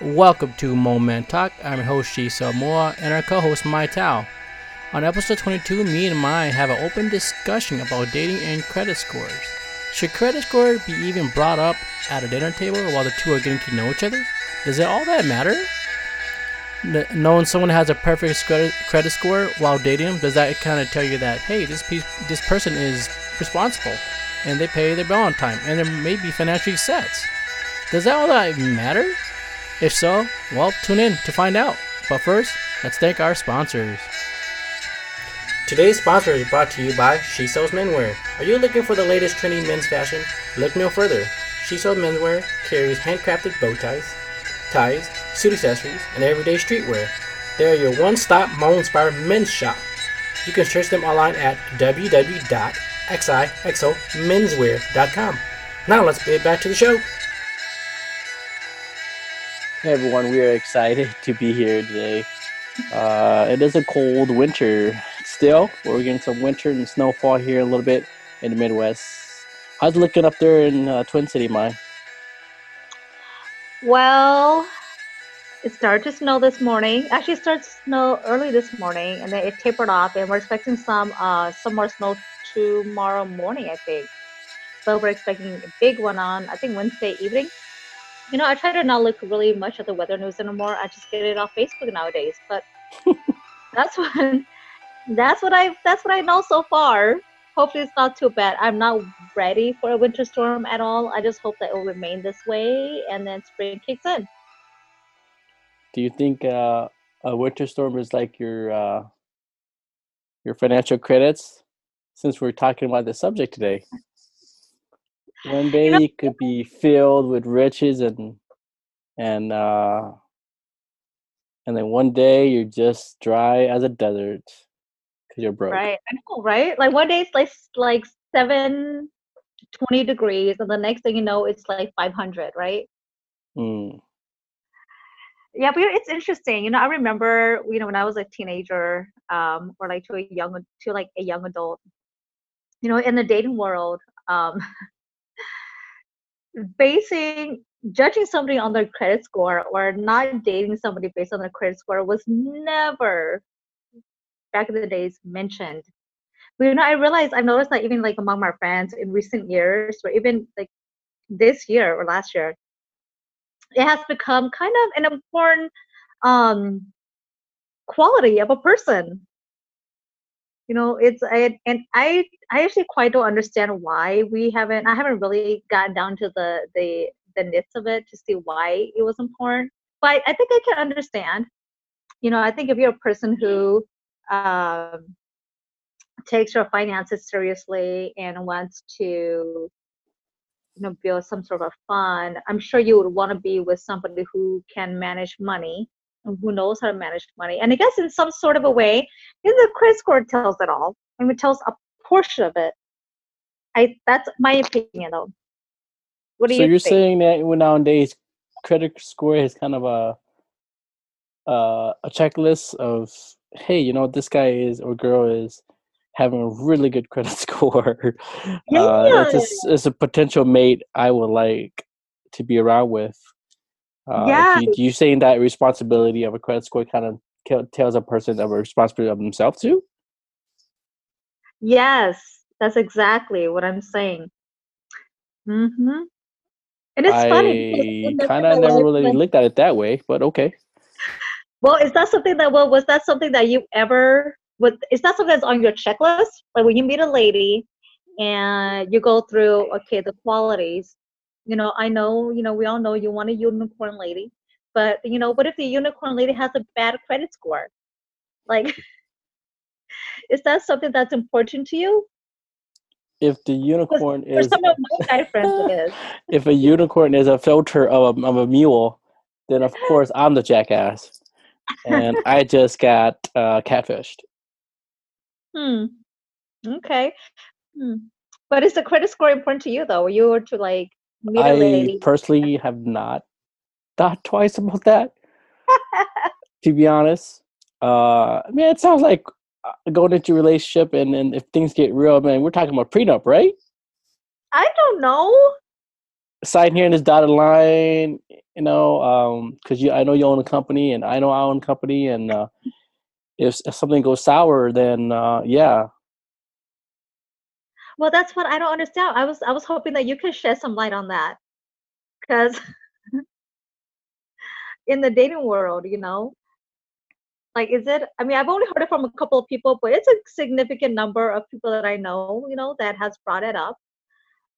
Welcome to Moment Talk. I'm your host Shisa and our co-host Mai Tao. On episode 22, me and Mai have an open discussion about dating and credit scores. Should credit score be even brought up at a dinner table while the two are getting to know each other? Does it all that matter? N- knowing someone has a perfect credit score while dating them, does that kind of tell you that hey, this this person is responsible and they pay their bill on time and they may be financially set? Does that all that matter? If so, well, tune in to find out. But first, let's thank our sponsors. Today's sponsor is brought to you by She Sells Menswear. Are you looking for the latest trendy men's fashion? Look no further. She Sells Menswear carries handcrafted bow ties, ties, suit accessories, and everyday streetwear. They are your one-stop mall-inspired men's shop. You can search them online at www.xixomenswear.com. Now let's get back to the show. Hey everyone, we are excited to be here today. Uh, it is a cold winter still. We're getting some winter and snowfall here a little bit in the Midwest. How's it looking up there in uh, Twin City, Mai? Well, it started to snow this morning. Actually, it started to snow early this morning, and then it tapered off. And we're expecting some uh, some more snow tomorrow morning, I think. But we're expecting a big one on I think Wednesday evening. You know, I try to not look really much at the weather news anymore. I just get it off Facebook nowadays. But that's what that's what I that's what I know so far. Hopefully, it's not too bad. I'm not ready for a winter storm at all. I just hope that it will remain this way, and then spring kicks in. Do you think uh, a winter storm is like your uh, your financial credits? Since we're talking about the subject today, one day You know- could be filled with riches and and uh, and then one day you're just dry as a desert because you're broke. Right. I know, right? Like one day it's like like seven, 20 degrees, and the next thing you know, it's like 500, right? Mm. Yeah, but it's interesting. You know, I remember, you know, when I was a teenager, um, or like to a young, to like a young adult, you know, in the dating world, um, basing, judging somebody on their credit score or not dating somebody based on their credit score was never, back in the days, mentioned. But, you know, I realized, I've noticed that even like among my friends in recent years, or even like this year or last year, it has become kind of an important um quality of a person you know it's I, and i i actually quite don't understand why we haven't i haven't really gotten down to the the the nits of it to see why it was important but i think i can understand. You know i think if you're a person who um takes your finances seriously and wants to you know build some sort of fund i'm sure you would want to be with somebody who can manage money who knows how to manage money. And i guess in some sort of a way in the credit score tells it all. And it tells a portion of it. I that's my opinion though. What do so you So you're think? saying that nowadays credit score is kind of a uh, a checklist of hey you know this guy is or girl is having a really good credit score. Uh, it's, a, it's a potential mate i would like to be around with uh, Yeah. do, you, you saying that responsibility of a credit score kind of tells a person of a responsibility of themselves too yes that's exactly what i'm saying mm-hmm and it's funny i because kind of never really like- looked at it that way but okay Well, is that something that well was that something that you ever is that something that's on your checklist? Like when you meet a lady and you go through okay the qualities. You know, I know, you know, we all know you want a unicorn lady, but you know, what if the unicorn lady has a bad credit score? Like is that something that's important to you? if the unicorn is some of my guy friends it is. if a unicorn is a filter of a, of a mule, then of course I'm the jackass, and I just got uh, catfished. Hmm. Okay. Hmm. But is the credit score important to you though? You were to like I personally have not thought twice about that. To be honest, uh, man, it sounds like uh, going into a relationship, and, and if things get real, man, we're talking about prenup, right? I don't know. sign here in this dotted line, you know, um, because you I know you own a company and I know I own a company, and uh, if, if something goes sour, then uh, yeah, Well, that's what I don't understand. I was I was hoping that you could shed some light on that, because in the dating world, you know, like is it? I mean, I've only heard it from a couple of people, but it's a significant number of people that I know, you know, that has brought it up.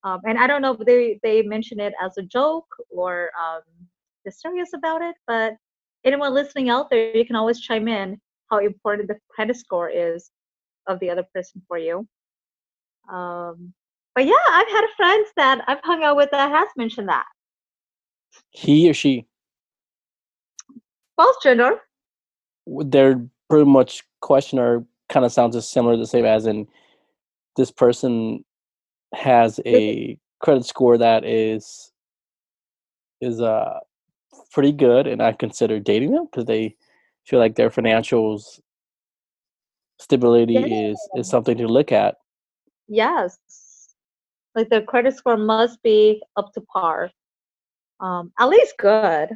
Um, and I don't know if they they mention it as a joke or um, they're serious about it. But anyone listening out there, you can always chime in how important the credit score is of the other person for you. Um, but yeah, I've had friends that I've hung out with that has mentioned that. he or she, Both gender. their pretty much question or kind of sounds as similar the same as in this person has a credit score that is is uh pretty good and I consider dating them because they feel like their financials stability is is something to look at. Yes. Like their credit score must be up to par. Um, at least good.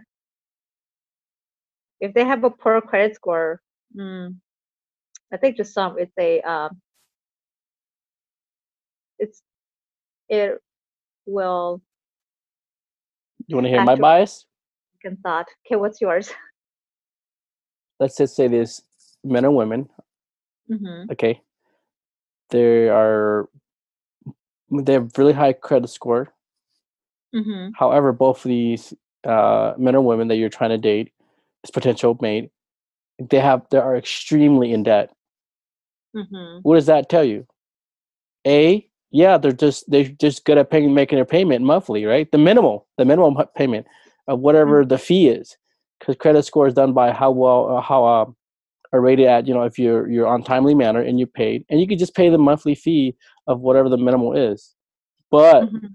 If they have a poor credit score, mm, I think just some it's a um, it's it will You want to hear my bias? can thought. Okay, what's yours? Let's just say this men and women, Mm-hmm. okay? They are they have really high credit score. Mm-hmm. However, both of these uh, men or women that you're trying to date, this potential mate, they have they are extremely in debt. Mm-hmm. What does that tell you? A, yeah, they're just they're just good at paying making their payment monthly, right? The minimal, the minimum payment of whatever the fee is, because credit score is done by how well uh, how uh, are rated at you know if you're you're on timely manner and you paid, and you could just pay the monthly fee of whatever the minimal is, but Mm-hmm.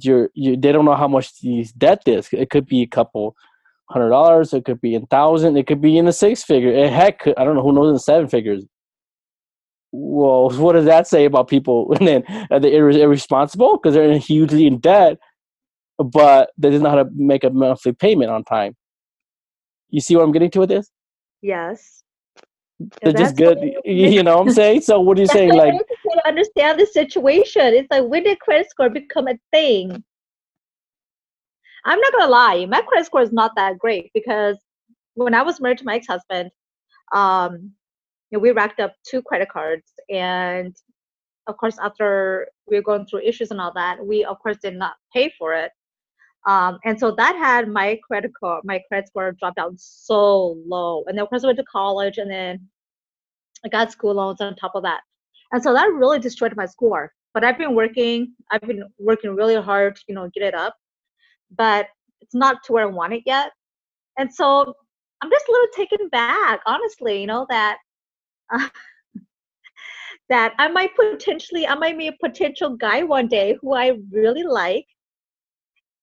you're you they don't know how much these debt is. It could be a couple hundred dollars. It could be in thousand. It could be in the six figure. It heck, I don't know who knows in seven figures. Well, what does that say about people? And then are they irre- irresponsible because they're hugely in debt, but they didn't know how to make a monthly payment on time. You see what I'm getting to with this? Yes. They're just good. You know what I'm saying? So what are you saying? Like, understand the situation. It's like when did credit score become a thing? I'm not gonna lie, my credit score is not that great because when I was married to my ex-husband, um, you know, we racked up two credit cards, and of course, after we were going through issues and all that, we of course did not pay for it. Um, and so that had my credit card, my credit score dropped down so low. And then of course I went to college, and then I got school loans on top of that. And so that really destroyed my score. But I've been working, I've been working really hard, you know, get it up. But it's not to where I want it yet. And so I'm just a little taken back, honestly, you know, that uh, that I might potentially, I might meet a potential guy one day who I really like.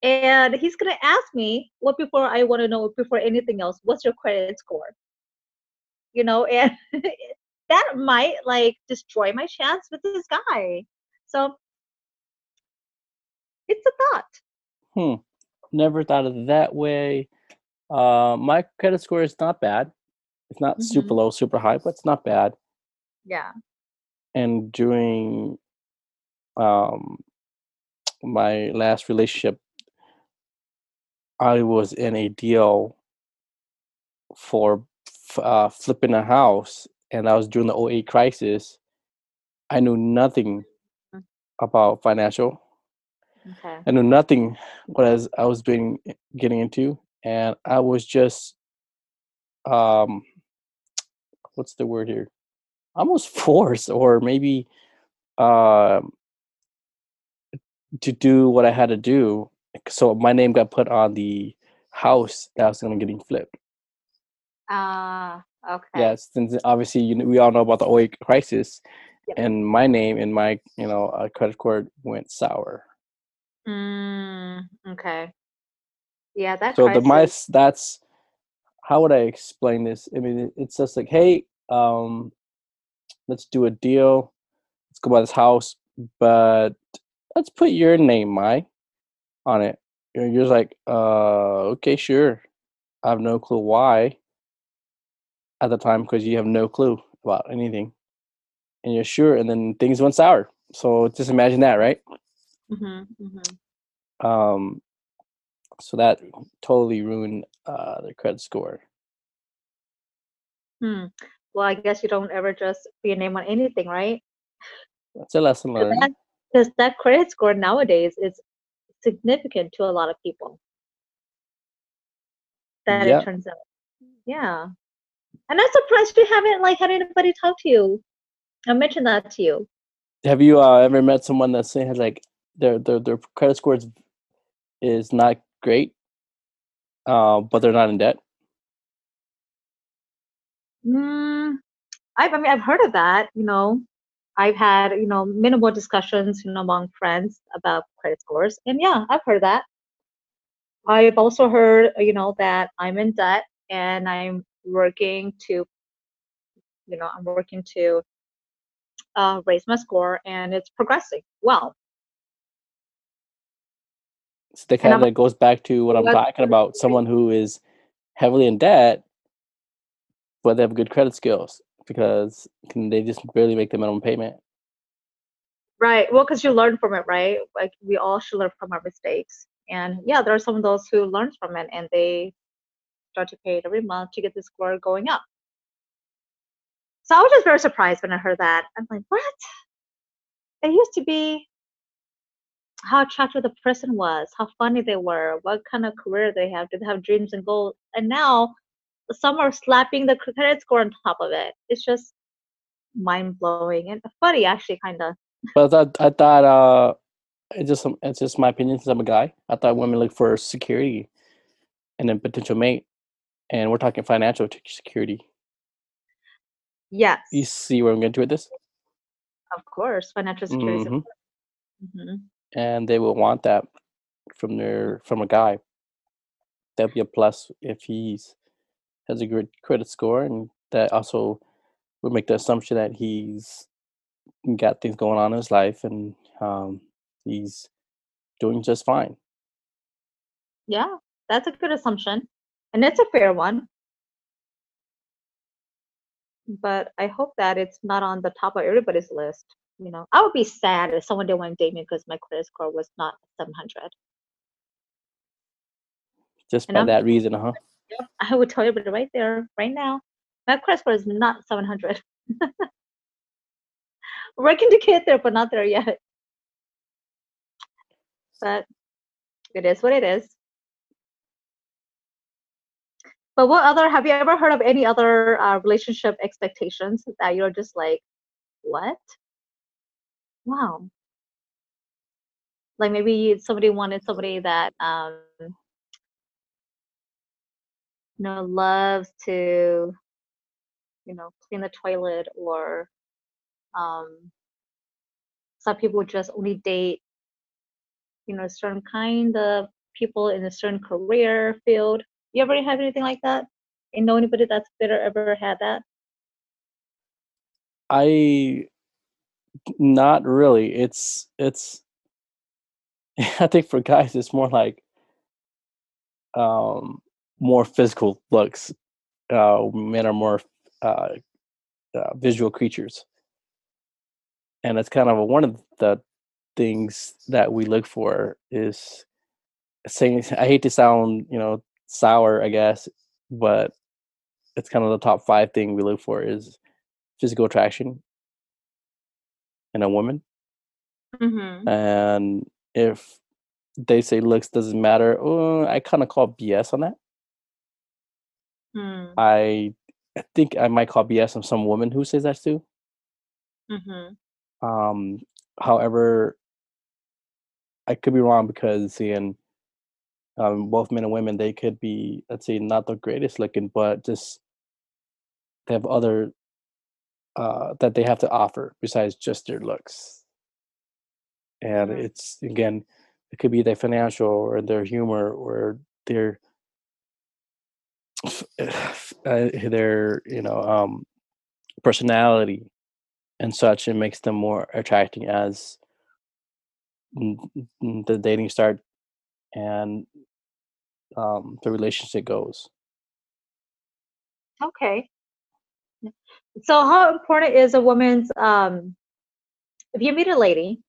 And he's gonna ask me, what before I want to know before anything else, what's your credit score? You know, and that might like destroy my chance with this guy. So it's a thought. hmm, never thought of that way. Uh, my credit score is not bad. It's not super low, super high, but it's not bad. Yeah. and during um my last relationship i was in a deal for uh, flipping a house and I was during the 08 crisis i knew nothing Mm. about financial Okay. i knew nothing what as i was being getting into and i was just um what's the word here almost forced or maybe um to do what I had to do. So my name got put on the house that was going to getting flipped. Ah, okay. Yes, since obviously you know, we all know about the oil crisis, Yep. and my name and my you know uh, credit card went sour. Mm, okay. Yeah, that So the mice. that's how would I explain this? I mean, it's just like, hey, um, let's do a deal. Let's go buy this house, but let's put your name, my, on it. you're you're just like, uh, okay, sure. I have no clue why at the time because you have no clue about anything, and you're sure, and then things went sour. So just imagine that, right? hmm hmm Um, so that totally ruined uh, their credit score. Hmm. Well, I guess you don't ever just put your name on anything, right? That's a lesson Because learned. that, 'cause that credit score nowadays is significant to a lot of people. That Yeah. it turns out. Yeah. And I'm surprised you haven't like had anybody talk to you. I mentioned that to you. Have you uh, ever met someone that say has like their their their credit score is, is not great, uh, but they're not in debt? Mm, I've, I mean, I've heard of that. You know, I've had you know minimal discussions, you know, among friends about credit scores, and yeah, I've heard that. I've also heard, you know, that I'm in debt and I'm working to, you know, I'm working to uh, raise my score, and it's progressing well. So that kind of goes back to what I'm talking about. Someone who is heavily in debt, but they have good credit skills because can they just barely make the minimum payment. right? Well, because you learn from it, right? Like we all should learn from our mistakes, and yeah, there are some of those who learn from it and they start to pay it every month to get the score going up. So I was just very surprised when I heard that. I'm like, what? It used to be how attractive the person was, how funny they were, what kind of career they have, did they have dreams and goals? And now some are slapping the credit score on top of it. It's just mind blowing and funny, actually, kind of. But I thought I thought uh, it's just it's just my opinion since I'm a guy. I thought women look for security and then potential mate, and we're talking financial security. Yes, You see where I'm getting to with this? of course, financial security is hmm important. hmm And they will want that from their from a guy. That'd be a plus if he's has a good credit score, and that also would make the assumption that he's got things going on in his life and um, he's doing just fine. Yeah, that's a good assumption, and it's a fair one. But I hope that it's not on the top of everybody's list. You know, I would be sad if someone didn't want to date me because my credit score was not 700. Just You by know, that reason, huh? I would tell you, but right there, right now, my credit score is not 700. Working to get there, but not there yet. But it is what it is. But what other, have you ever heard of any other uh, relationship expectations that you're just like, what? Wow. Like maybe somebody wanted somebody that, um, know, loves to, you know, clean the toilet or um, some people just only date, you know, certain kind of people in a certain career field. You ever have anything like that? You know anybody that's better ever had that? I not really. It's it's. I think for guys, it's more like um, more physical looks. Uh, men are more uh, uh, visual creatures, and it's kind of one of the things that we look for is saying. I hate to sound, you know, sour, I guess, but it's kind of the top five thing we look for is physical attraction in a woman, Mm-hmm. and if they say looks doesn't matter, oh, I kind of call BS on that. Mm, I I think I might call BS on some woman who says that too. mm-hmm. Um, however, I could be wrong because seeing um, both men and women, they could be, let's say, not the greatest looking, but just they have other uh, that they have to offer besides just their looks. And Mhm. it's again, it could be their financial or their humor or their their you know um, personality and such. It makes them more attracting as the dating start and um, the relationship goes. Okay. So how important is a woman's um if you meet a lady,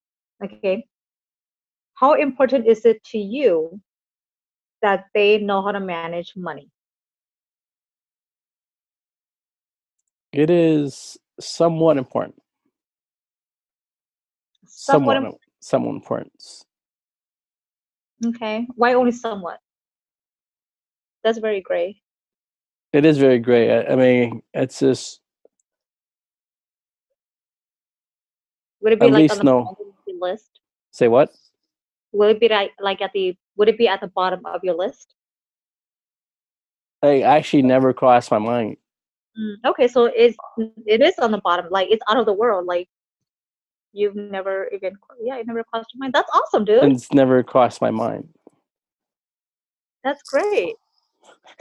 okay, how important is it to you that they know how to manage money? It is somewhat important. Somewhat Somewhat, somewhat important. okay. Why only somewhat? That's very gray. It is very great. I, I mean, it's just Would it be At like least on the know. bottom of your list? say what? Will it be like like at the would it be at the bottom of your list? I actually never crossed my mind. Mm, okay, so it's it is on the bottom, like it's out of the world. Like you've never even yeah, it never crossed your mind. That's awesome, dude. and It's never crossed my mind. That's great.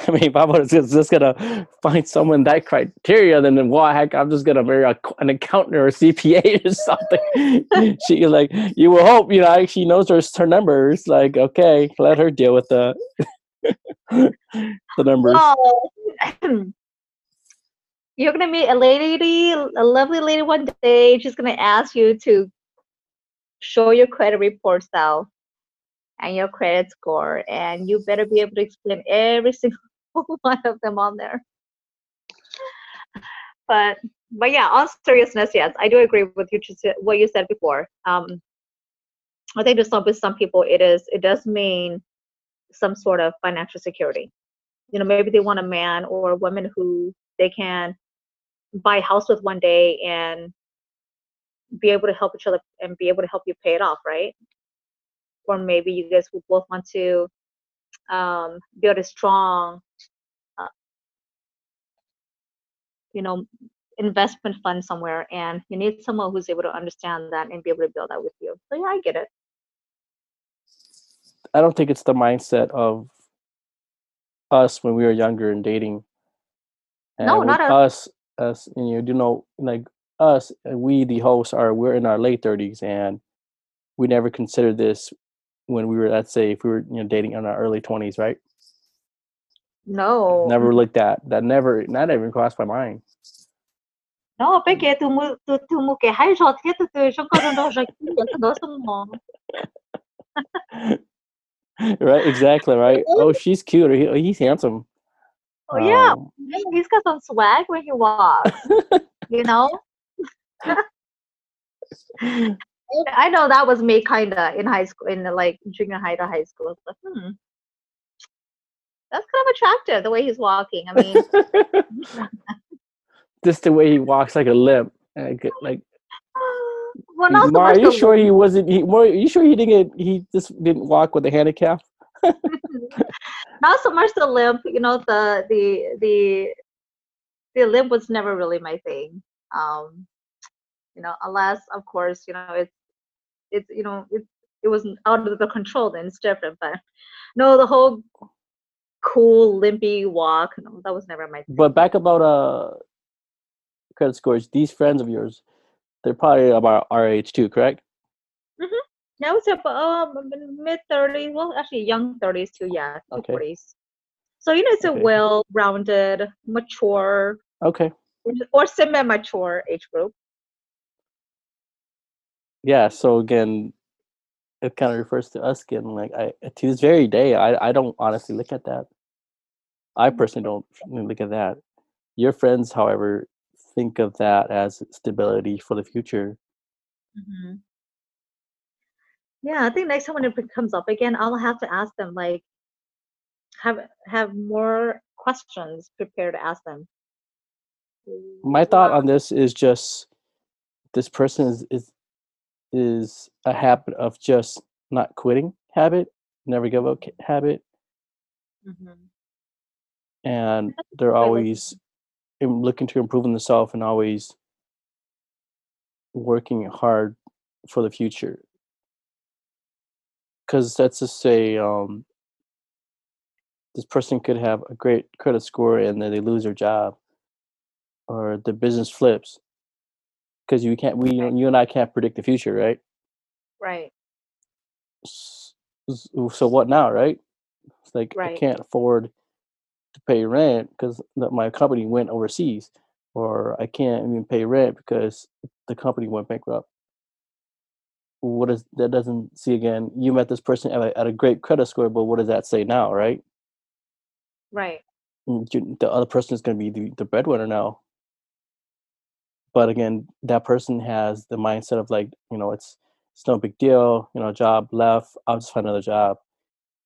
I mean, if I was just, gonna find someone that criteria, then well, heck, I'm just gonna marry a, an accountant or a CPA or something. she like, you will hope, you know, she knows her her numbers. Like, okay, let her deal with the the numbers. Well, you're gonna meet a lady, a lovely lady one day. She's gonna ask you to show your credit reports out and your credit score, and you better be able to explain every single one of them on there. But but yeah, on seriousness, yes, I do agree with you. What you said before. Um, I think to some with some people, it is it does mean some sort of financial security you know maybe they want a man or a woman who they can buy a house with one day and be able to help each other and be able to help you pay it off right or maybe you guys would both want to um, build a strong uh, you know investment fund somewhere and you need someone who's able to understand that and be able to build that with you so yeah i get it I don't think it's the mindset of us when we were younger and dating. And No, not us. Us, and you do know, like us, uh, we the hosts are we're in our late thirties, and we never considered this when we were, let's say, if we were you know dating in our early twenties, right? no Never looked at that. Never, not even crossed my mind. No, perché tu tu tu mu ke hai shot ke tu tu shon ko shot ke tu do sum mo. right? Exactly. Right. Oh, she's cute. Or he, oh, he's handsome. Oh yeah, Um, he's got some swag when he walks. you know, I know that was me kinda in high school, in the, like junior high to high school. But, hmm, that's kind of attractive the way he's walking. I mean, just the way he walks like a limp. Like, like well, not so are you sure he wasn't? He, more, are you sure he didn't? Get, he just didn't walk with a handicap. not so much the limp. You know, the the the the limp was never really my thing. Um, you know, unless of course, you know, it's it's you know, it it was out of the control. Then it's different. But no, the whole cool limpy walk. No, that was never my thing. But back about uh credit scores. These friends of yours, they're probably about our age too, correct? Yeah, I would about um, mid thirties. Well, actually, young thirties too. Yeah, Okay. forties. So you know, it's a well-rounded, mature, Okay. or semi-mature age group. Yeah. So again, it kind of refers to us again. Like I, to this very day, I, I don't honestly look at that. I personally don't look at that. Your friends, however, think of that as stability for the future. hmm Yeah, I think next time when it comes up again, I'll have to ask them like have have more questions prepared to ask them. my thought on this is just this person is is is a habit of just not quitting habit never give up habit Mhm. and they're always looking to improve themselves and always working hard for the future because let's just say um this person could have a great credit score and then they lose their job or the business flips because you can't we you and i can't predict the future right Right. So what now, right? It's like I can't afford to pay rent because my company went overseas, or I can't even pay rent because the company went bankrupt. What is that? Doesn't see again. You met this person at a, at a great credit score, but what does that say now, right? Right. Mm, The other person is going to be the, the breadwinner now. But again, that person has the mindset of like, you know, it's it's no big deal. You know, job left, I'll just find another job,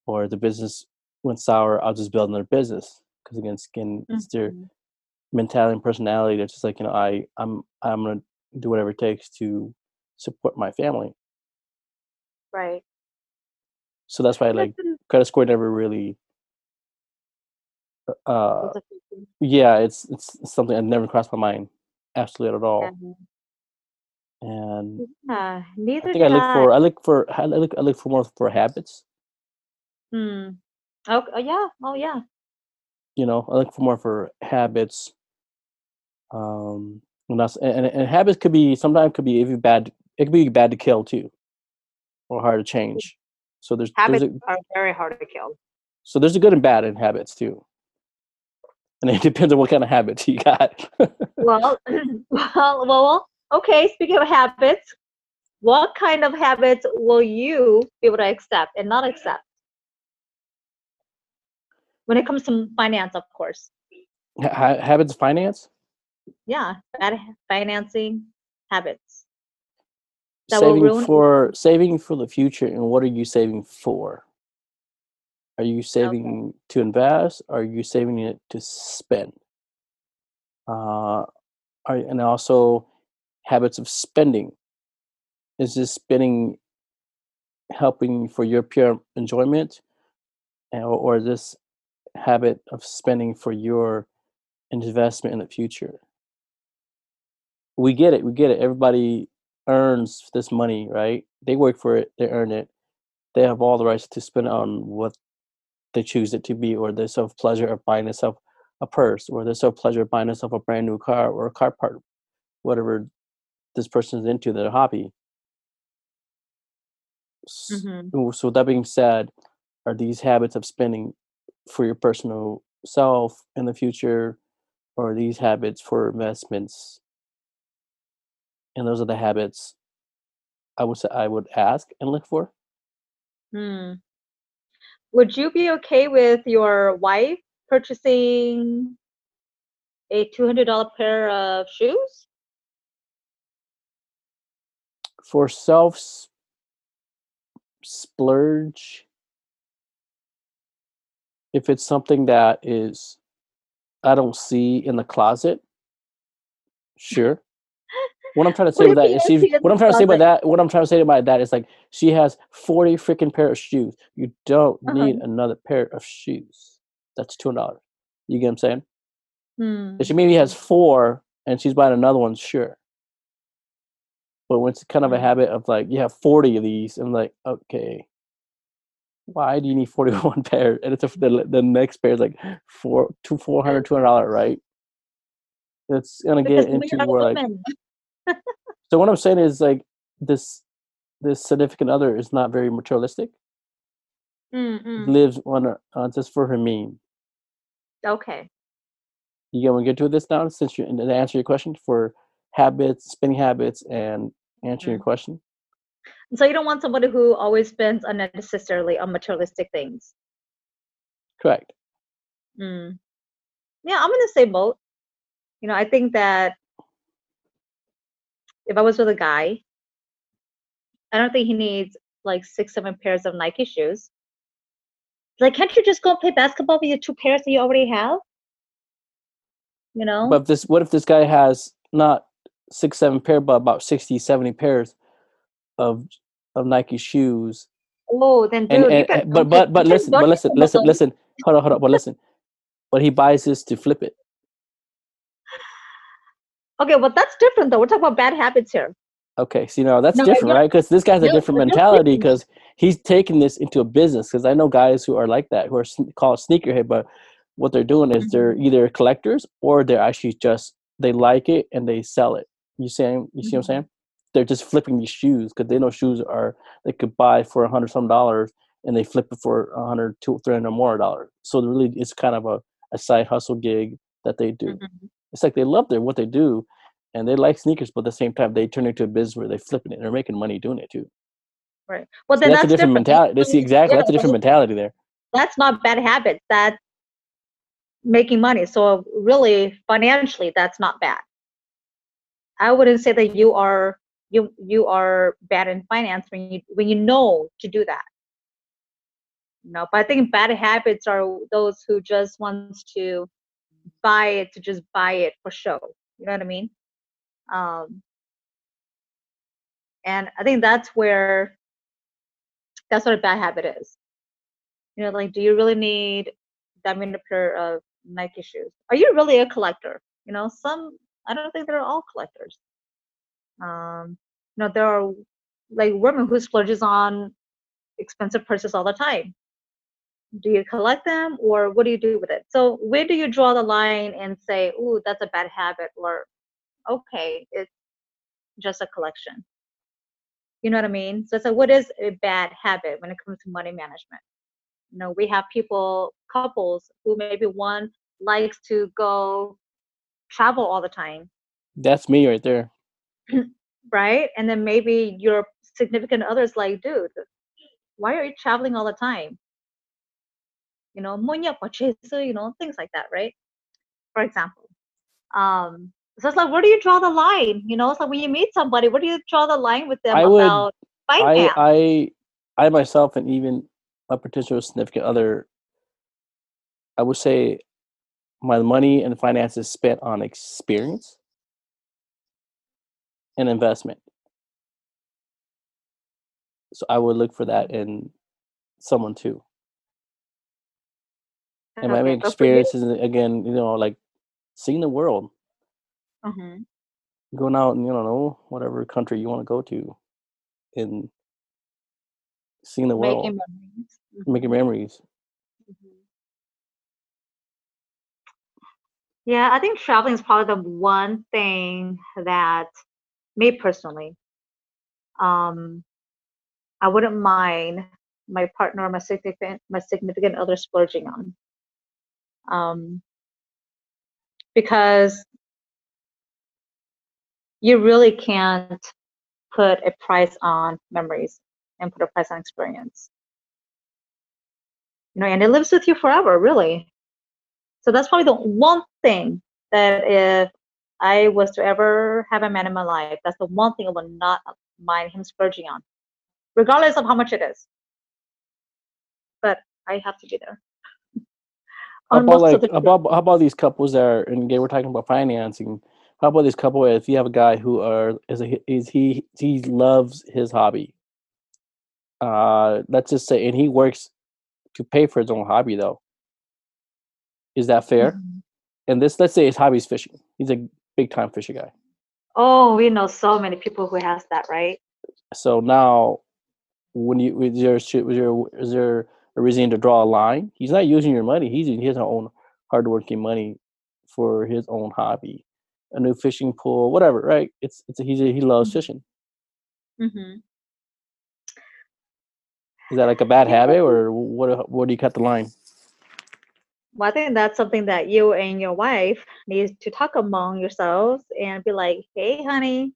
or the business went sour, I'll just build another business. Because again, skin it's their Mhm. mentality and personality. That's just like, you know, I I'm I'm gonna do whatever it takes to support my family. Right. So that's why like credit score never really uh question. yeah, it's it's something that never crossed my mind absolutely at all. Yeah. And Yeah, neither I think I look I. for I look for I look I look for more for habits. Hmm. Oh, oh yeah. Oh yeah. You know, I look for more for habits. Um, and that's and, and and habits could be sometimes could be even bad. It could be bad to kill too, or hard to change. So there's there's Habits a are very hard to kill. so there's a good and bad in habits too, and it depends on what kind of habits you got. Well, well, well. Okay. Speaking of habits, what kind of habits will you be able to accept and not accept when it comes to finance, of course? Ha- habits finance, Yeah, bad financing habits. That will saving ruin- for saving for the future, and what are you saving for? Are you saving to invest? Are you saving it to spend? Uh, are, and also habits of spending. Is this spending helping for your pure enjoyment, and- or, or this habit of spending for your investment in the future? We get it. We get it. Everybody earns this money, right? They work for it. They earn it. They have all the rights to spend on what they choose it to be, or their self pleasure of buying themselves a purse, or their self pleasure of buying themselves a brand new car or a car part, whatever this person is into, their hobby. Mhm. Ooh, So that being said, are these habits of spending for your personal self in the future, or are these habits for investments? And those are the habits I would say I would ask and look for. Hmm. Would you be okay with your wife purchasing a two hundred dollar pair of shoes? For self splurge, if it's something that is I don't see in the closet, sure. What I'm trying to say with that is she see it in what I'm trying to say about that what I'm trying to say about that is like she has 40 freaking pair of shoes. You don't need another pair of shoes. That's two hundred dollars. You get what I'm saying? Hmm. If she maybe has four and she's buying another one, sure. But when it's kind of a Mm. habit of like, you have 40 of these, I'm like, okay, why do you need 41 pair? And it's a, the, the next pair is like four, two, 400, 200 dollar, right? It's gonna Because get into where like. so what I'm saying is like this, this significant other is not very materialistic. Mm, mm. Lives on a, uh, just for her mean. Okay. You want to get to this now since you and to answer your question for habits, spending habits, and answering your Mhm. question. So you don't want somebody who always spends unnecessarily on materialistic things. Correct. Mm. Yeah, I'm gonna say both. You know, I think that if I was with a guy, I don't think he needs like six, seven pairs of Nike shoes. Like, can't you just go play basketball with your two pairs that you already have? You know? But if this, what if this guy has not six, seven pair, but about 60, 70 pairs of of Nike shoes? oh, then dude, And, you and, can, and- but but but listen, but listen, listen, listen. Hold on, hold on. But listen. But he buys this to flip it. Okay, but that's different though. We're talking about bad habits here. Okay, see now that's No, different, right? Because this guy's a different mentality because he's taking this into a business. Because I know guys who are like that, who are called sneakerhead, but what they're doing is they're Mm-hmm. either collectors or they're actually just they like it and they sell it. You saying you see what I'm Mhm. saying? They're just flipping these shoes because they know shoes are they could buy for a hundred some dollars and they flip it for a hundred, two, three hundred more dollars. So really, it's kind of a, a side hustle gig that they do. Mhm. It's like they love their what they do, and they like sneakers, but at the same time, they turn it into a business where they're flipping it. And they're making money doing it too. Right. Well, So that's, that's, a different mentality. That's- exactly. yeah, that's a different mentality there. That's not bad habits. That's making money. So really, financially, that's not bad. I wouldn't say that you are you you are bad in finance when you when you know to do that. No, but I think bad habits are those who just wants to buy it to just buy it for show. You know what I mean? Um, and I think that's where that's what a bad habit is. You know, like, do you really need that many pair of Nike shoes? Are you really a collector? You know, some I don't think they're all collectors. Um, you know, there are like women who splurges on expensive purses all the time. Do you collect them or what do you do with it? So where do you draw the line and say, "Ooh, that's a bad habit," or "Okay, it's just a collection." You know what I mean? So it's like, what is a bad habit when it comes to money management? You know, we have people, couples who maybe one likes to go travel all the time, That's me right there. right? And then maybe your significant other's like, dude, why are you traveling all the time? You know, "Moña pachesu," you know, things like that, right? For example. Um, so it's like, where do you draw the line? You know, it's like when you meet somebody, where do you draw the line with them I would- about I, finance? I, I myself, and even my potential significant other, I would say, my money and finances spent on experience and investment. So I would look for that in someone too. And my Okay, main but for you- experiences, again, you know, like seeing the world, Mhm. going out and you don't know whatever country you want to go to, and seeing the world, making memories. making Mhm, memories. mhm. Yeah, I think traveling is probably the one thing that me personally, um, I wouldn't mind my partner or my significant my significant other splurging on. Um, because you really can't put a price on memories and put a price on experience. You know, and it lives with you forever, really. So that's probably the one thing that if I was to ever have a man in my life, that's the one thing I would not mind him splurging on, regardless of how much it is. But I have to be there. How about like the how about how about these couples that are and again we're talking about financing. How about this couple if you have a guy who are is a is he he loves his hobby. Uh let's just say and he works to pay for his own hobby though. Is that fair? Mhm. And this let's say his hobby is fishing. He's a big time fishing guy. Oh, we know so many people who has that, right? So now when you is there should was there is there a reason to draw a line? He's not using your money. He's using his own hardworking money for his own hobby, a new fishing pool, whatever. Right? It's it's he's he loves Mhm. fishing. hmm Is that like a bad habit, or what? Where do you cut the line? Well, I think that's something that you and your wife need to talk among yourselves and be like, "Hey, honey,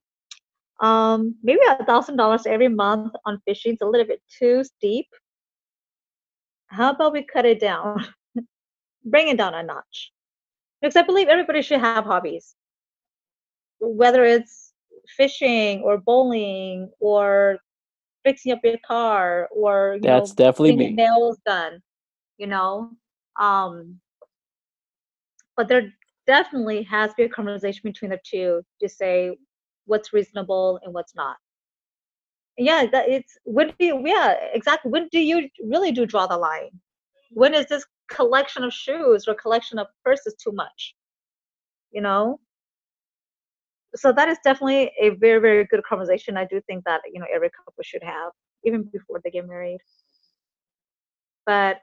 um, maybe a thousand dollars every month on fishing is a little bit too steep. How about we cut it down, bring it down a notch? Because I believe everybody should have hobbies, whether it's fishing or bowling or fixing up your car or you That's know definitely me. nails done. You know, um, but there definitely has to be a conversation between the two to say what's reasonable and what's not. Yeah, that it's when do you, yeah exactly when do you really do draw the line? When is this collection of shoes or collection of purses too much? You know, so that is definitely a very very good conversation. I do think that you know every couple should have even before they get married. But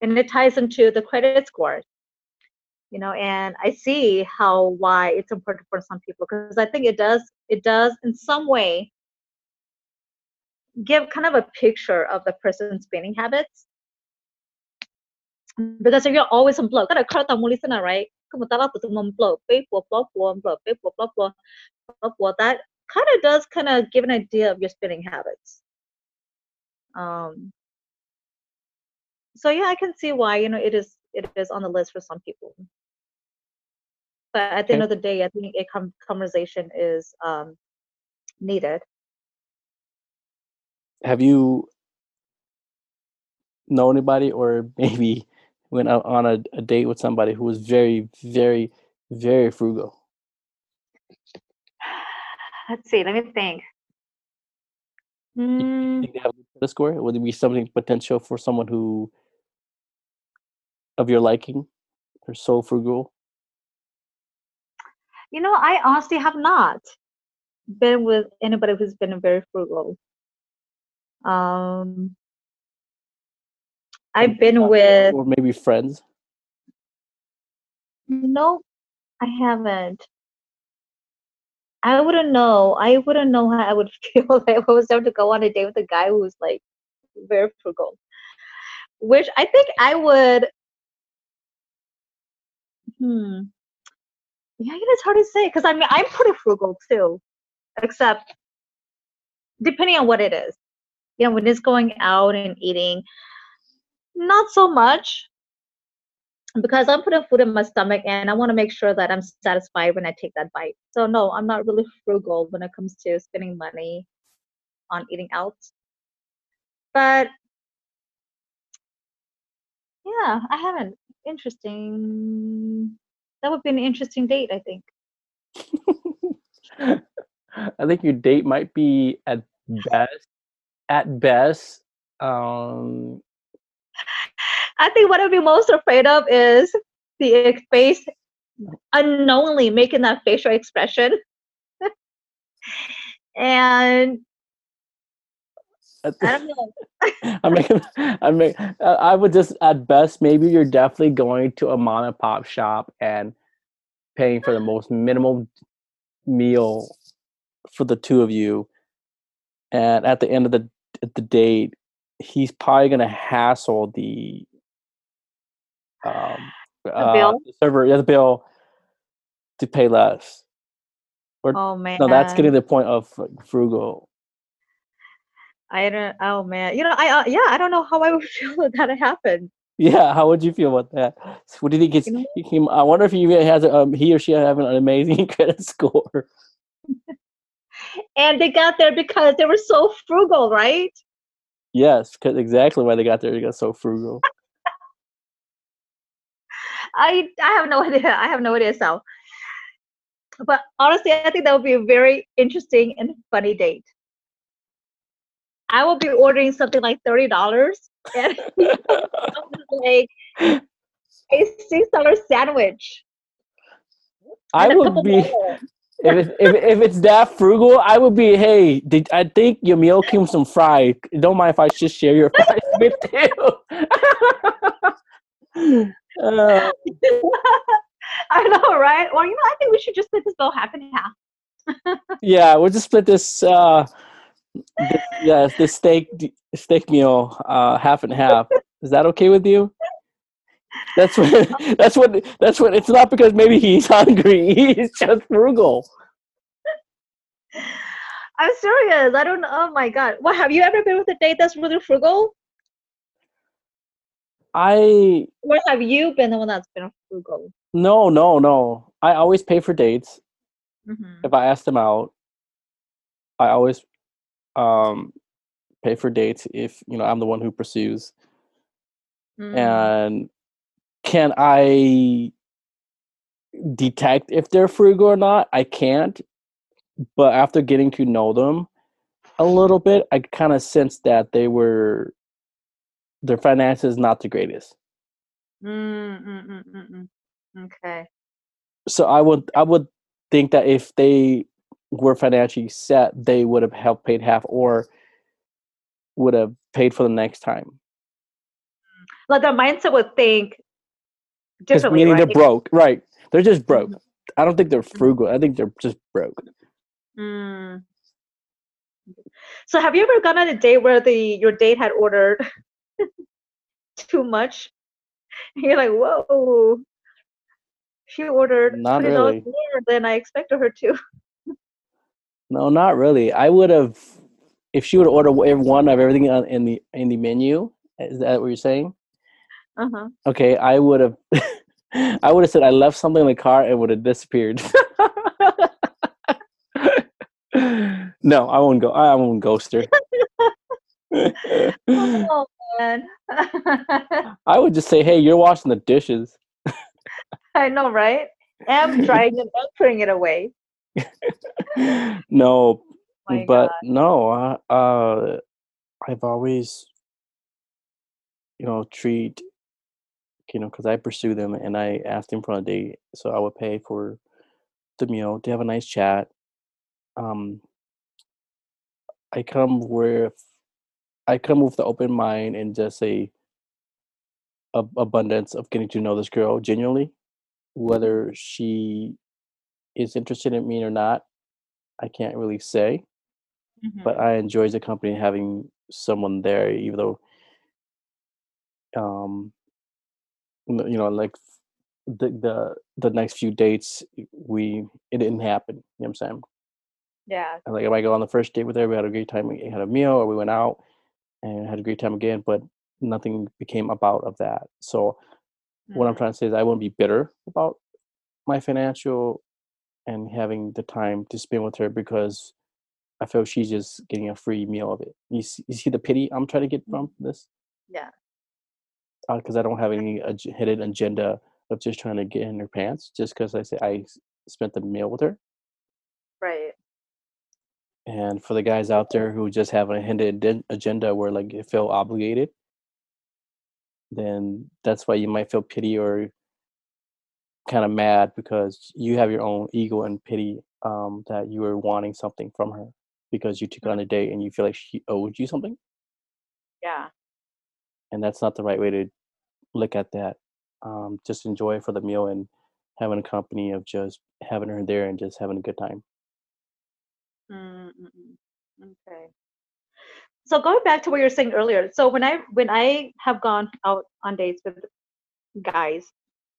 and it ties into the credit score you know and i see how why it's important for some people because i think it does it does in some way give kind of a picture of the person's spending habits. Because if you're always on blow, kada kara tamu listen right? Kumutala tu tumum blow, pay for blow, blow, pay for blow, that kind of does kind of give an idea of your spending habits. Um, so yeah, I can see why you know it is it is on the list for some people. But at the end of the day, I think a com- conversation is um, needed. Have you know anybody or maybe went out on a, a date with somebody who was very, very, very frugal? Let's see. Let me think. Mm, think they have a score? Would it be something potential for someone who of your liking? They're so frugal. you know, I honestly have not been with anybody who's been very frugal. Um, I've been with or maybe friends. no, I haven't. I wouldn't know. I wouldn't know how I would feel like if I was ever to go on a date with a guy who's like very frugal. Which I think I would. Hmm. Yeah, it is hard to say because I mean I'm pretty frugal too, except depending on what it is. You know, when it's going out and eating, not so much because I'm putting food in my stomach and I want to make sure that I'm satisfied when I take that bite. So no, I'm not really frugal when it comes to spending money on eating out. But yeah, I haven't. Interesting. That would be an interesting date, I think. I think your date might be at best at best um I think what I'd be most afraid of is the face unknowingly making that facial expression. and I don't know. I mean, I mean, I would just at best maybe you're definitely going to a mom and pop shop and paying for the most minimal meal for the two of you, and at the end of the the date, he's probably gonna hassle the um uh, bill? the server, yeah, the bill to pay less. Or Oh man. no, that's getting the point of like, frugal. I don't. Oh man. You know, I uh, yeah, I don't know how I would feel if that happened. Yeah, how would you feel about that? What do you think? It's, You know- he I wonder if he has a, um, he or she having an amazing credit score. And they got there because they were so frugal, right? Yes, because exactly why they got there. They got so frugal. I I have no idea. I have no idea. So, but honestly, I think that would be a very interesting and funny date. I will be ordering something like thirty dollars, and he's coming up with, like a six dollar sandwich. I would be. If it's, if if it's that frugal. I would be. Hey, did I think your meal came some fries? Don't mind if I just share your fries with you. Uh, I know, right? Well, you know, I think we should just split this bill half and half. yeah, we'll just split this. Uh, this yes, this steak steak meal uh, half and half. Is that okay with you? That's what. That's what. That's what. It's not because maybe he's hungry. He's just frugal. I'm serious. I don't. Oh my god. What have you ever been with a date that's really frugal? I Or have you been the one that's been frugal? no no no. I always pay for dates Mm-hmm. if I ask them out. I always um pay for dates if you know I'm the one who pursues. Mm. and can I detect if they're frugal or not? I can't. But after getting to know them a little bit, I kind of sensed that they were their finances not the greatest. Mm, mm, mm, mm, mm. Okay. So I would I would think that if they were financially set, they would have helped paid half or would have paid for the next time. Like the mindset would think Differently, meaning right? they're broke, right? They're just broke. Mhm. I don't think they're frugal. I think they're just broke. Mm. So have you ever gone on a date where the your date had ordered too much? And you're like, whoa, she ordered Not really. more than I expected her to. No, not really. I would have, if she would order one of everything on- in the in the menu. Is that what you're saying? Uh-huh. Okay, I would have. I would have said I left something in the car and would have disappeared. no, I won't go. I won't ghost her. Oh man. I would just say, "Hey, you're washing the dishes." I know, right? I'm trying and I'm putting it away. no, My but God. no, uh, uh, I've always, you know, treat, you know, because I pursue them and I asked them for a date, so I would pay for the meal to have a nice chat. Um, I come with, I come with the open mind and just a, a abundance of getting to know this girl genuinely, whether she is interested in me or not. I can't really say Mhm. but I enjoy the company having someone there, even though, um, you know, like the the the next few dates, we it didn't happen. You know what I'm saying? yeah. And, Like if I go on the first date with her, we had a great time, we had a meal, or we went out and had a great time again, but nothing became about of that. So what I'm Mhm. trying to say is I wouldn't be bitter about my financial and having the time to spend with her because I feel she's just getting a free meal of it. You see, you see the pity I'm trying to get from this? Yeah. Because I don't have any ag- hidden agenda of just trying to get in her pants just because I say I spent the meal with her. Right. And for the guys out there who just have a hidden agenda where like you feel obligated, then that's why you might feel pity or kind of mad because you have your own ego and pity um, that you were wanting something from her because you took her on a date and you feel like she owed you something. Yeah. And that's not the right way to look at that. Um, just enjoy for the meal and having a company of just having her there and just having a good time. Mm-mm. Okay. So going back to what you were saying earlier, so when I when I have gone out on dates with guys,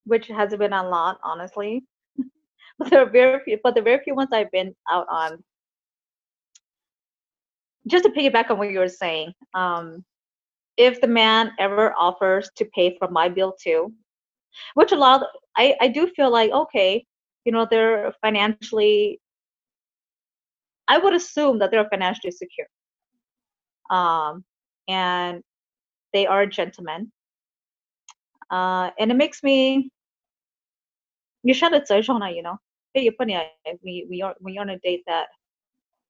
which hasn't been a lot, honestly, but there are very few. But the very few ones I've been out on, just to piggyback on what you were saying, um, if the man ever offers to pay for my bill too, which a lot, I I do feel like okay, you know, they're financially. I would assume that they're financially secure. um, and they are gentlemen. Uh, and it makes me you know. We we are we are on a date that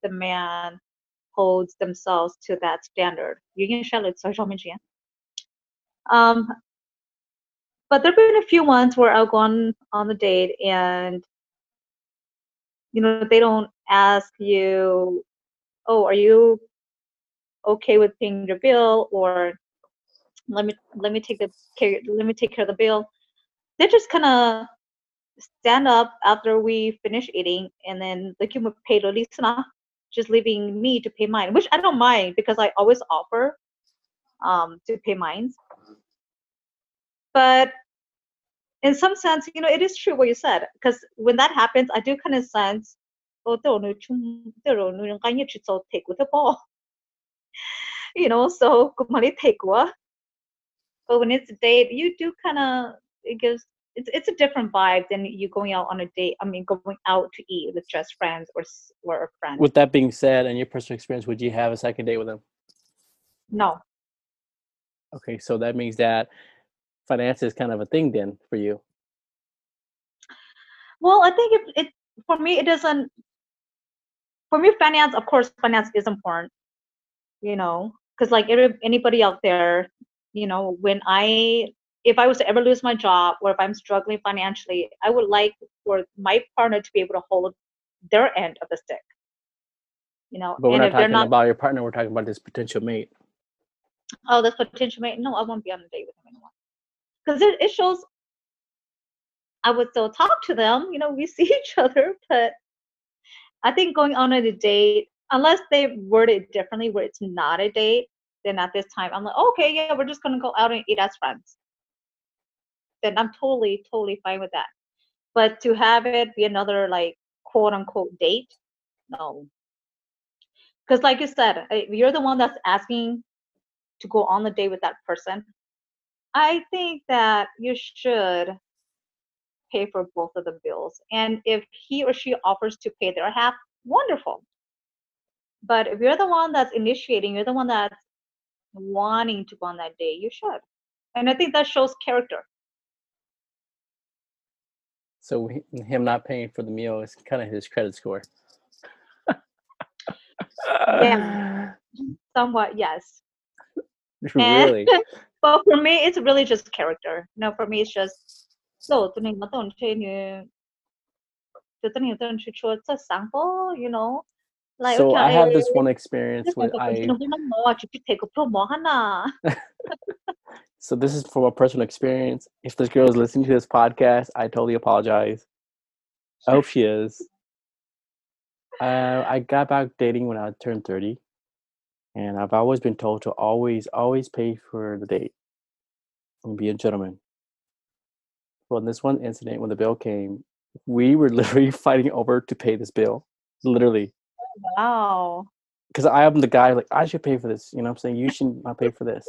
the man holds themselves to that standard. You can share it so Um but there've been a few ones where I'll go on on the date and you know they don't ask you, oh, are you okay with paying your bill? or let me let me take the care let me take care of the bill. They just kind of stand up after we finish eating and then like you pay the listener just leaving me to pay mine which i don't mind because i always offer um to pay mine. But in some sense you know it is true what you said because when that happens i do kind of sense oh take with the ball you know so take but when it's a date you do kind of it gives it's it's a different vibe than you going out on a date i mean going out to eat with just friends or or a friend With that being said, and your personal experience, would you have a second date with him? no Okay, so that means that finance is kind of a thing then for you. well i think it, it for me it doesn't for me finance of course finance is important you know because like anybody out there you know when i if i was to ever lose my job or if i'm struggling financially i would like for my partner to be able to hold their end of the stick you know But we're not talking not about your partner. We're talking about this potential mate. oh this potential mate no i won't be on a date with him anymore because it, it shows i would still talk to them you know we see each other but i think going on a date unless they word it differently where it's not a date, then at this time I'm like, oh, okay, yeah, we're just gonna go out and eat as friends. Then I'm totally, totally fine with that. But to have it be another like quote unquote date, no. Because like you said, uh, if you're the one that's asking to go on the date with that person, I think that you should pay for both of the bills. And if he or she offers to pay their half, wonderful. But if you're the one that's initiating, you're the one that's wanting to go on that date, you should. And I think that shows character. So he- him not paying for the meal is kind of his credit score. Yeah. Somewhat, yes. And- really? But for me, it's really just character. No, for me, it's just so 等你们都去你，就等你都去说这 sample, you know, Like so I okay, have this one experience with I. person who more to take a promo, hana. So this is from a personal experience. If this girl is listening to this podcast, I totally apologize. I hope she is. Uh, I got back dating when I turned 30. And I've always been told to always, always pay for the date and be a gentleman. Well, in this one incident, when the bill came, we were literally fighting over to pay this bill. Literally. Wow. Because I am the guy, like, I should pay for this. You know what I'm saying? You should not pay for this.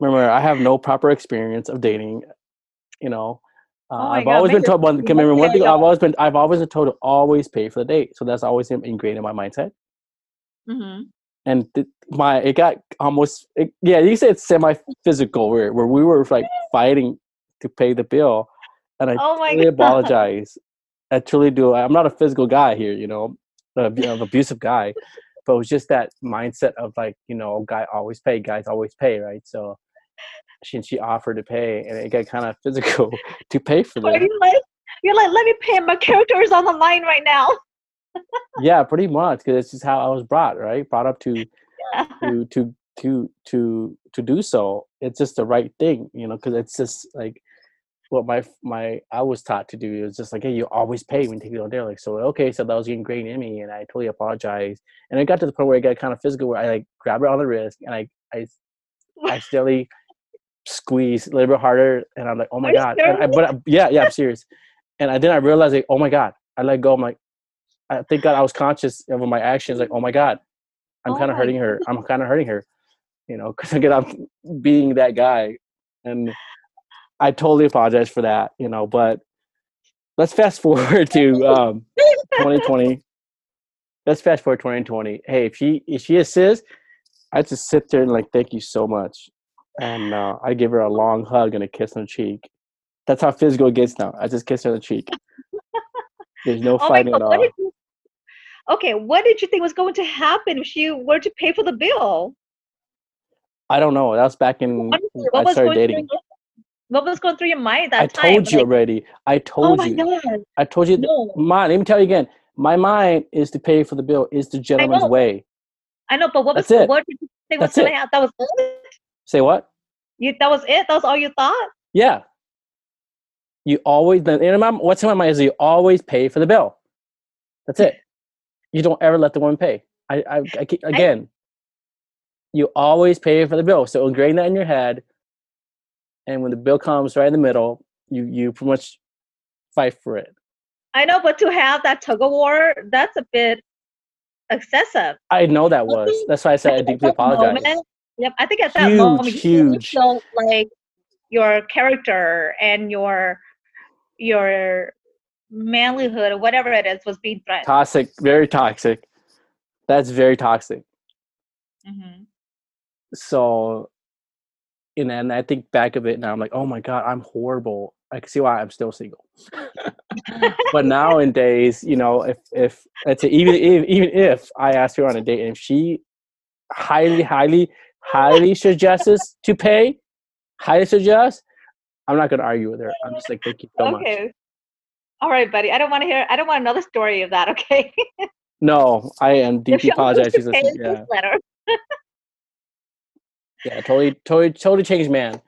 Remember, I have no proper experience of dating. You know, uh, Oh I've God, always been told. One, remember one thing. I've always been. I've always been told to always pay for the date. So that's always ingrained in my mindset. hmm And th- my it got almost. It, yeah, you say it's semi physical where where we were like fighting to pay the bill, and I Oh truly God. apologize. I truly do. I'm not a physical guy here. You know, an abusive guy. But it was just that mindset of like, you know, guy always pay, guys always pay, right? So she and she offered to pay, and it got kind of physical to pay for them. you like, you're like, let me pay. My character is on the line right now. Yeah, pretty much, because it's just how I was brought, right? Brought up to Yeah. to to to to to do so. It's just the right thing, you know, because it's just like what my my I was taught to do. It was just like, hey, you always pay when you take it on there. Like, so okay, so that was ingrained in me, and I totally apologize. And I got to the point where I got kind of physical, where I like grabbed her on the wrist and I I accidentally squeezed a little bit harder, and I'm like, oh my god! I, but I- yeah, yeah, I'm serious. And I, then I realized, like, oh my god! I let go. I'm like, I thank God I was conscious of my actions. Like, oh my god, I'm Oh kind of hurting her. I'm kind of hurting her. You know, because again, I'm being that guy, and I totally apologize for that. You know, but let's fast forward to um, 2020. Let's fast forward 2020. Hey, if she if she assists, I just sit there and like, thank you so much, and uh, I give her a long hug and a kiss on the cheek. That's how physical it gets now. I just kiss her on the cheek. There's no Oh fighting God. at all. you, okay, what did you think was going to happen if she were to pay for the bill? I don't know. That was back in Honestly, I was started dating. What was going through your mind that I time? told you Like, already. I oh told my you. god, I told you. no! Mine. Let me tell you again. My mind is to pay for the bill. Is the gentleman's know. way. I know, but what was That's it. what did you think was That's going it. to happen? That was it. Say what? You, that was it. That was all you thought. Yeah. You always. In my, what's in my mind is you always pay for the bill. That's it. You don't ever let the woman pay. I. I, I again. you always pay for the bill. So ingrain that in your head. And when the bill comes right in the middle, you you pretty much fight for it. I know, but to have that tug of war, that's a bit excessive. I know that was. That's why I said I deeply apologize. moment- Yep, I think at that Huge, moment, you huge. felt like your character and your your manlyhood or whatever it is was being threatened. Toxic, very toxic. That's very toxic. hmm So, and then I think back of it now, I'm like, oh my god, I'm horrible. I can see why I'm still single. but nowadays, you know, if if it's even if, even if I ask her on a date and if she highly, highly, highly suggests to pay, highly suggests, I'm not gonna argue with her. I'm just like, thank you so much. okay. All right, buddy. I don't want to hear. I don't want another story of that. Okay. No, I am deeply she offers apologize. She's pay Yeah, letter. yeah, totally, totally, totally changed man.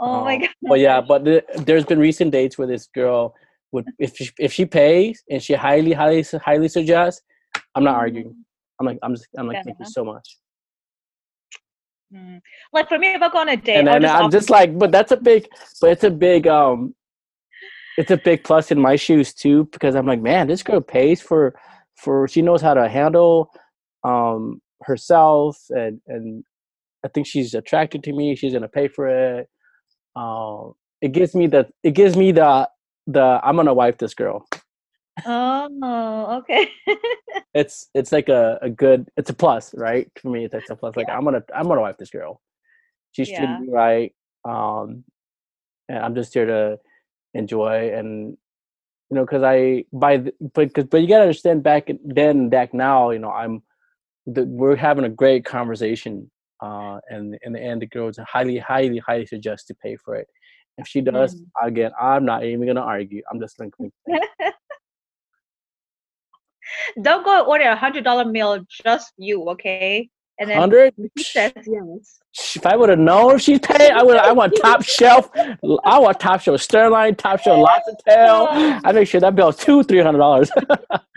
Oh my Um, god. But yeah, but the, there's been recent dates where this girl would, if she, if she pays and she highly, highly, highly suggests, I'm not arguing. I'm like, I'm just, I'm like, Yeah. thank you so much. Mm. Like for me, if I go on a date, and then just I'm just like, but that's a big, but it's a big, um, it's a big plus in my shoes too because I'm like, man, this girl pays for, for she knows how to handle, um, herself and and I think she's attracted to me. She's gonna pay for it. Um, it gives me the, it gives me the, the I'm gonna wife this girl. Oh, okay. It's it's like a, a good, it's a plus, right? For me, it's, it's a plus. Like I'm gonna I'm gonna wife this girl. She's treating Yeah. me right. Um, and I'm just here to enjoy and you know because i by the, but cause, but you gotta understand back then back now you know i'm the, we're having a great conversation uh and in the end the girls highly highly highly suggest to pay for it if she does Mm. again i'm not even gonna argue i'm just like Don't go order a hundred dollar meal just you, okay? And then 100 he says yes. if i would have known she's paying i would i want top shelf i want top shelf Sterling, top shelf lots of tail i make sure that bill's two three hundred dollars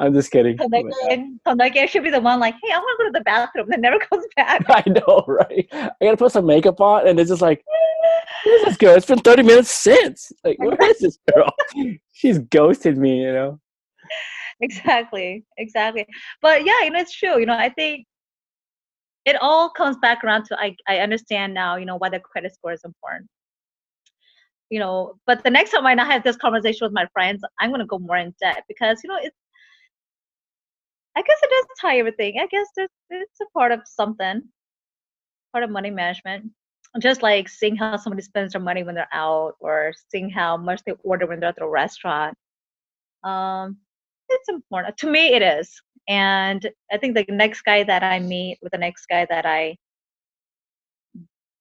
i'm just kidding Kondoke, Kondoke should be the one like, hey, I want to go to the bathroom. Then never comes back. I know, right? I gotta put some makeup on, and it's just like, this girl? It's been 30 minutes since. Like, where is this girl? She's ghosted me, you know? exactly, exactly. But yeah, you know, it's true. You know, I think it all comes back around to I I understand now, you know, why the credit score is important. You know, but the next time I have this conversation with my friends, I'm gonna go more in depth because you know it's. I guess it does tie everything. I guess it's a part of something, part of money management. Just like seeing how somebody spends their money when they're out, or seeing how much they order when they're at the restaurant. Um, it's important to me. It is, and I think the next guy that I meet, with the next guy that I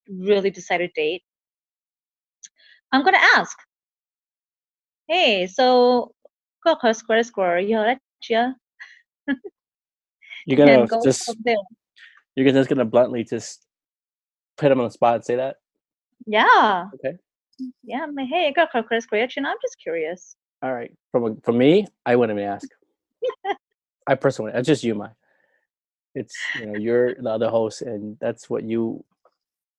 really decide to date, I'm gonna ask, "Hey, so có square square you know yeah?" You're gonna go just, from you're just gonna bluntly just put him on the spot and say that? Yeah. Okay. Yeah. I'm like, hey, got credit score yet? You know, I'm just curious. All right. From for me, I wouldn't ask. I personally, it's just you, my. It's you know you're the other host, and that's what you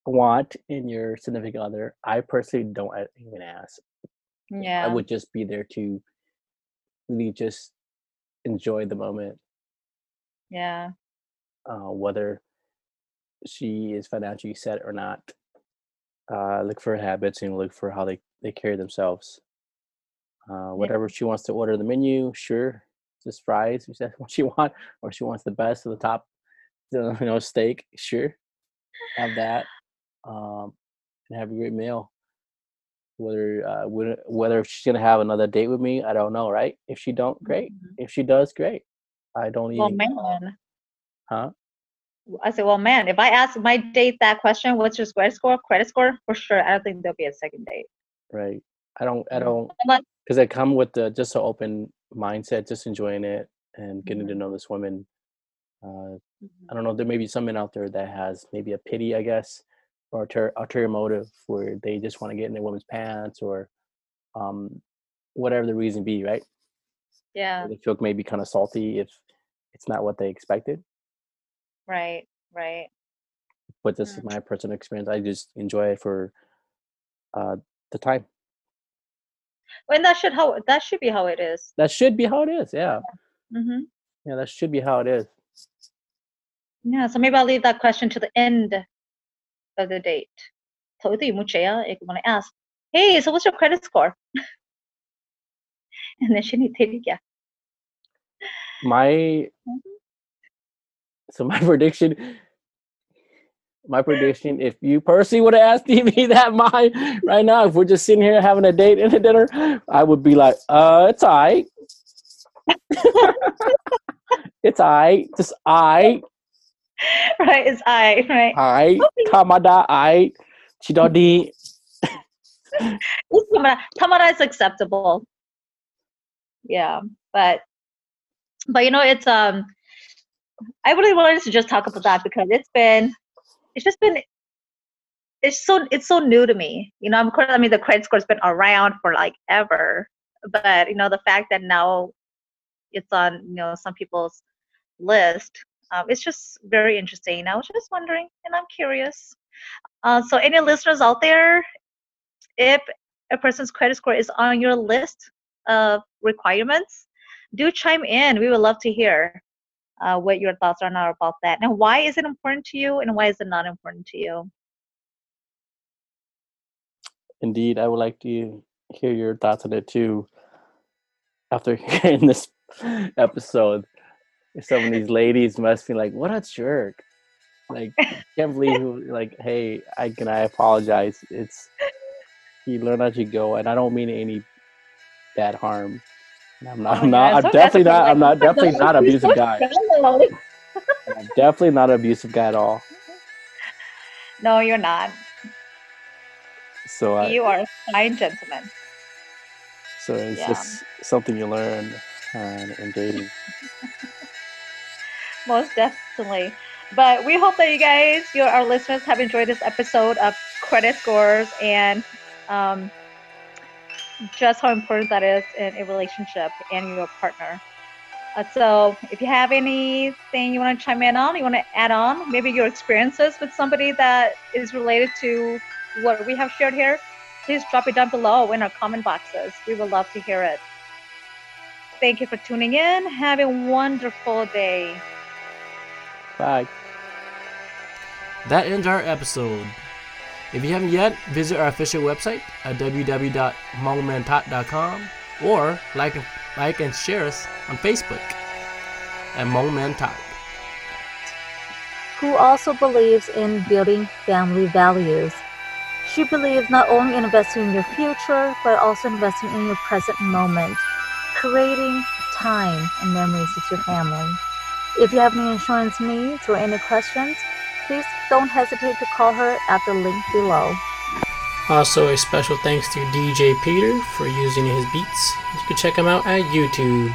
want in your significant other. I personally don't even ask. Yeah. I would just be there to really just enjoy the moment, Yeah. uh, whether she is financially set or not. Uh, look for habits and look for how they, they carry themselves. Uh, whatever she wants to order the menu, sure, just fries She that's what she want, or she wants the best of the top, you know, steak, sure, have that, um, and have a great meal. Whether uh, whether whether she's gonna have another date with me, I don't know, right? If she don't, great. Mhm. If she does, great. I don't even. Well, man. huh? I said, well, man, if I ask my date that question, what's your square score, credit score? For sure, I don't think there'll be a second date. Right. I don't. I Mhm. don't. Because I come with the just an open mindset, just enjoying it and getting to Mhm. know this woman. Uh, Mhm. I don't know. There may be someone out there that has maybe a pity, I guess, or ulterior, ulterior motive where they just want to get in a woman's pants or um, whatever the reason be, right? yeah, They feel maybe kind of salty if it's not what they expected. right, right. But this is Mm. my personal experience. I just enjoy it for uh, the time. And that should how that should be how it is. That should be how it is. Yeah. Mm-hmm. Yeah, that should be how it is. Yeah, so maybe I'll leave that question to the end of the date. So yung mucha, ik want to ask, hey, so what's your credit score? and then she need to yeah. My so my prediction my prediction if you personally would have asked me that mine right now if we're just sitting here having a date and a dinner i would be like uh it's all right it's all right just I, right, it's I, right? I, kamada I, chidodi It's Tamara. Tamara is acceptable. Yeah, but but you know it's um I really wanted to just talk about that because it's been it's just been it's so it's so new to me. You know, of course I mean the credit score's been around for like ever. But you know, the fact that now it's on you know some people's list. Um, it's just very interesting. I was just wondering, and I'm curious. Uh, so, any listeners out there, if a person's credit score is on your list of requirements, do chime in. We would love to hear uh, what your thoughts are now about that. Now, why is it important to you, and why is it not important to you? Indeed, I would like to hear your thoughts on it too. After hearing this episode, some of these ladies must be like, "What a jerk!" Like, can't believe who, like, hey, I can I apologize. It's you learn as you go, and I don't mean any bad harm. I'm not. Oh I'm not. I'm so definitely not. I'm not. Definitely not abusive so guy. I'm definitely not an abusive guy at all. No, you're not. So I, You are a fine gentleman. so it's Yeah. just something you learn uh, in dating. Most definitely. But we hope that you guys, your our listeners, have enjoyed this episode of credit scores and um, just how important that is in a relationship and your partner. Uh, so, if you have anything you want to chime in on, you want to add on, maybe your experiences with somebody that is related to what we have shared here, please drop it down below in our comment boxes. We would love to hear it. Thank you for tuning in. Have a wonderful day. Bye. That ends our episode. If you haven't yet, visit our official website at www.hmongmantalk.com or like, like and share us on Facebook at Hmongman who also believes in building family values. She believes not only in investing in your future, but also investing in your present moment, creating time and memories with your family. If you have any insurance needs or any questions, please don't hesitate to call her at the link below. Also, a special thanks to DJ Peter for using his beats. You can check him out at YouTube.